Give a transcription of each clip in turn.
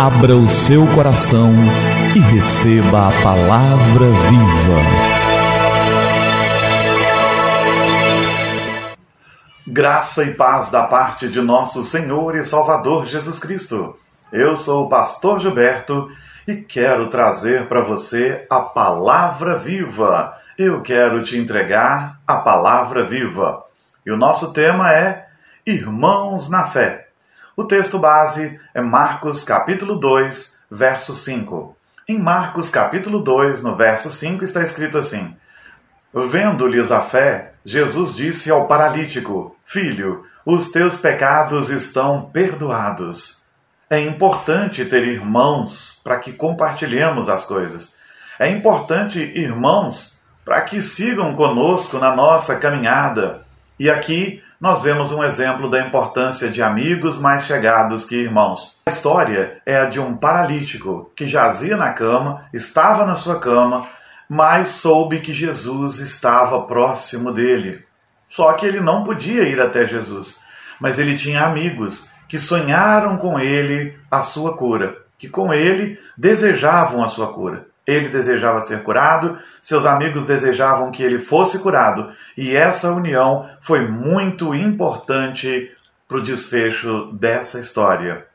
Abra o seu coração e receba a palavra viva. Graça e paz da parte de nosso Senhor e Salvador Jesus Cristo. Eu sou o pastor Gilberto e quero trazer para você a palavra viva. Eu quero te entregar a palavra viva. E o nosso tema é Irmãos na Fé. O texto base é Marcos capítulo 2, verso 5. Em Marcos capítulo 2, no verso 5, está escrito assim: Vendo-lhes a fé, Jesus disse ao paralítico: Filho, os teus pecados estão perdoados. É importante ter irmãos para que compartilhemos as coisas. É importante irmãos para que sigam conosco na nossa caminhada. E aqui nós vemos um exemplo da importância de amigos mais chegados que irmãos. A história é a de um paralítico que jazia na cama, estava na sua cama, mas soube que Jesus estava próximo dele. Só que ele não podia ir até Jesus, mas ele tinha amigos que sonharam com ele a sua cura, que com ele desejavam a sua cura. Ele desejava ser curado, seus amigos desejavam que ele fosse curado, e essa união foi muito importante para o desfecho dessa história.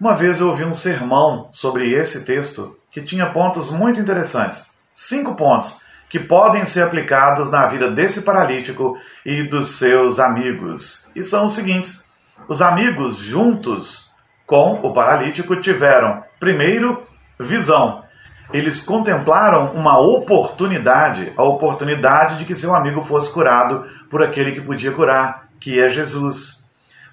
Uma vez eu ouvi um sermão sobre esse texto que tinha pontos muito interessantes. Cinco pontos que podem ser aplicados na vida desse paralítico e dos seus amigos. E são os seguintes: os amigos, juntos com o paralítico, tiveram, primeiro, visão eles contemplaram uma oportunidade, a oportunidade de que seu amigo fosse curado por aquele que podia curar, que é Jesus.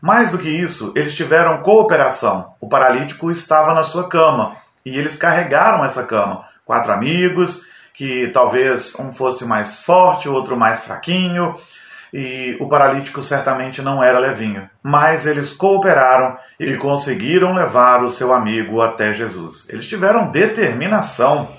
Mais do que isso, eles tiveram cooperação. O paralítico estava na sua cama e eles carregaram essa cama. Quatro amigos, que talvez um fosse mais forte, o outro mais fraquinho, e o paralítico certamente não era levinho, mas eles cooperaram e conseguiram levar o seu amigo até Jesus. Eles tiveram determinação.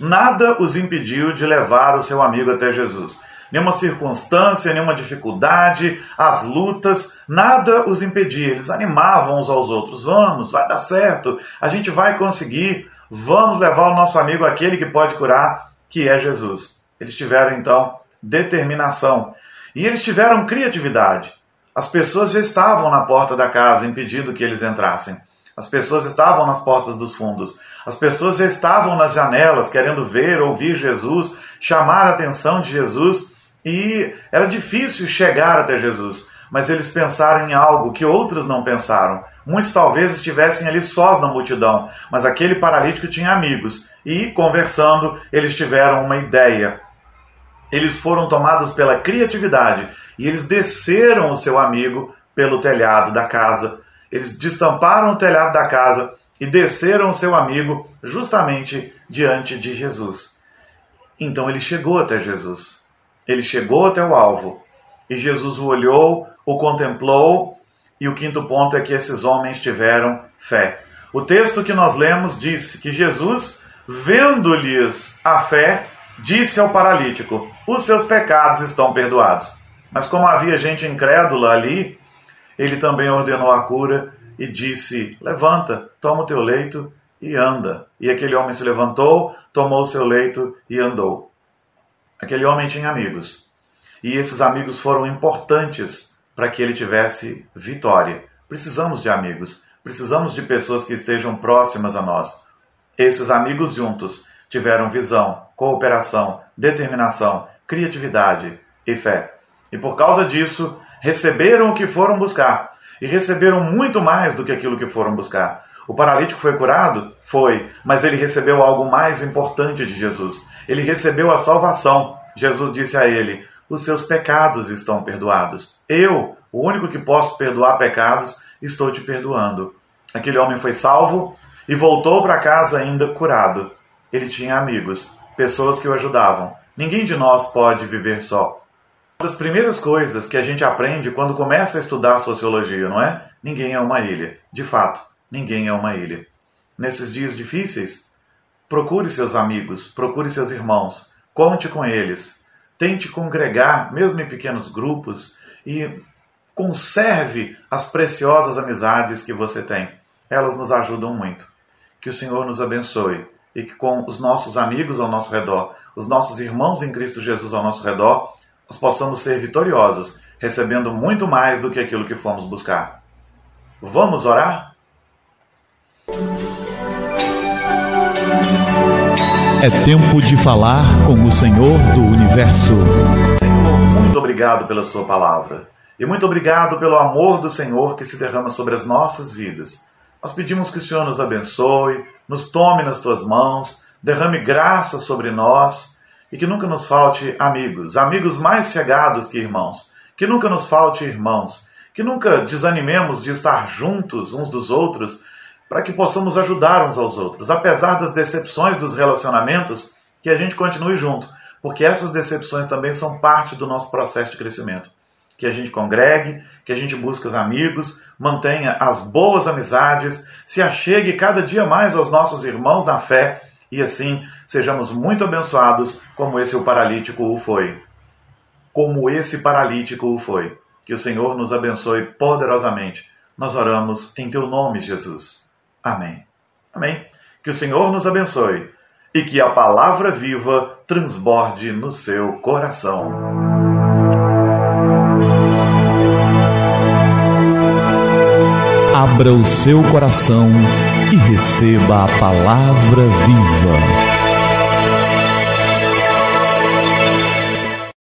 Nada os impediu de levar o seu amigo até Jesus. Nenhuma circunstância, nenhuma dificuldade, as lutas, nada os impedia. Eles animavam uns aos outros. Vamos, vai dar certo, a gente vai conseguir. Vamos levar o nosso amigo aquele que pode curar, que é Jesus. Eles tiveram então determinação. E eles tiveram criatividade. As pessoas já estavam na porta da casa impedindo que eles entrassem. As pessoas estavam nas portas dos fundos. As pessoas já estavam nas janelas querendo ver, ouvir Jesus, chamar a atenção de Jesus. E era difícil chegar até Jesus. Mas eles pensaram em algo que outros não pensaram. Muitos talvez estivessem ali sós na multidão, mas aquele paralítico tinha amigos. E, conversando, eles tiveram uma ideia eles foram tomados pela criatividade e eles desceram o seu amigo pelo telhado da casa. Eles destamparam o telhado da casa e desceram o seu amigo justamente diante de Jesus. Então ele chegou até Jesus. Ele chegou até o alvo. E Jesus o olhou, o contemplou, e o quinto ponto é que esses homens tiveram fé. O texto que nós lemos diz que Jesus, vendo-lhes a fé, disse ao paralítico: Os seus pecados estão perdoados. Mas como havia gente incrédula ali, ele também ordenou a cura e disse: Levanta, toma o teu leito e anda. E aquele homem se levantou, tomou o seu leito e andou. Aquele homem tinha amigos. E esses amigos foram importantes para que ele tivesse vitória. Precisamos de amigos, precisamos de pessoas que estejam próximas a nós. Esses amigos juntos tiveram visão, cooperação, determinação, criatividade e fé. E por causa disso, receberam o que foram buscar. E receberam muito mais do que aquilo que foram buscar. O paralítico foi curado? Foi, mas ele recebeu algo mais importante de Jesus. Ele recebeu a salvação. Jesus disse a ele: Os seus pecados estão perdoados. Eu, o único que posso perdoar pecados, estou te perdoando. Aquele homem foi salvo e voltou para casa ainda curado. Ele tinha amigos, pessoas que o ajudavam. Ninguém de nós pode viver só. Uma das primeiras coisas que a gente aprende quando começa a estudar sociologia, não é? Ninguém é uma ilha. De fato, ninguém é uma ilha. Nesses dias difíceis, procure seus amigos, procure seus irmãos, conte com eles, tente congregar, mesmo em pequenos grupos, e conserve as preciosas amizades que você tem. elas nos ajudam muito. Que o Senhor nos abençoe e que com os nossos amigos ao nosso redor, os nossos irmãos em Cristo Jesus ao nosso redor, nós possamos ser vitoriosos, recebendo muito mais do que aquilo que fomos buscar. Vamos orar? É tempo de falar com o Senhor do Universo. Senhor, muito obrigado pela Sua palavra. E muito obrigado pelo amor do Senhor que se derrama sobre as nossas vidas. Nós pedimos que o Senhor nos abençoe, nos tome nas tuas mãos, derrame graça sobre nós e que nunca nos falte amigos, amigos mais chegados que irmãos, que nunca nos falte irmãos, que nunca desanimemos de estar juntos uns dos outros para que possamos ajudar uns aos outros, apesar das decepções dos relacionamentos, que a gente continue junto, porque essas decepções também são parte do nosso processo de crescimento. Que a gente congregue, que a gente busque os amigos, mantenha as boas amizades, se achegue cada dia mais aos nossos irmãos na fé e assim sejamos muito abençoados, como esse o paralítico o foi. Como esse paralítico o foi. Que o Senhor nos abençoe poderosamente. Nós oramos em teu nome, Jesus. Amém. Amém. Que o Senhor nos abençoe e que a palavra viva transborde no seu coração. Abra o seu coração e receba a palavra viva.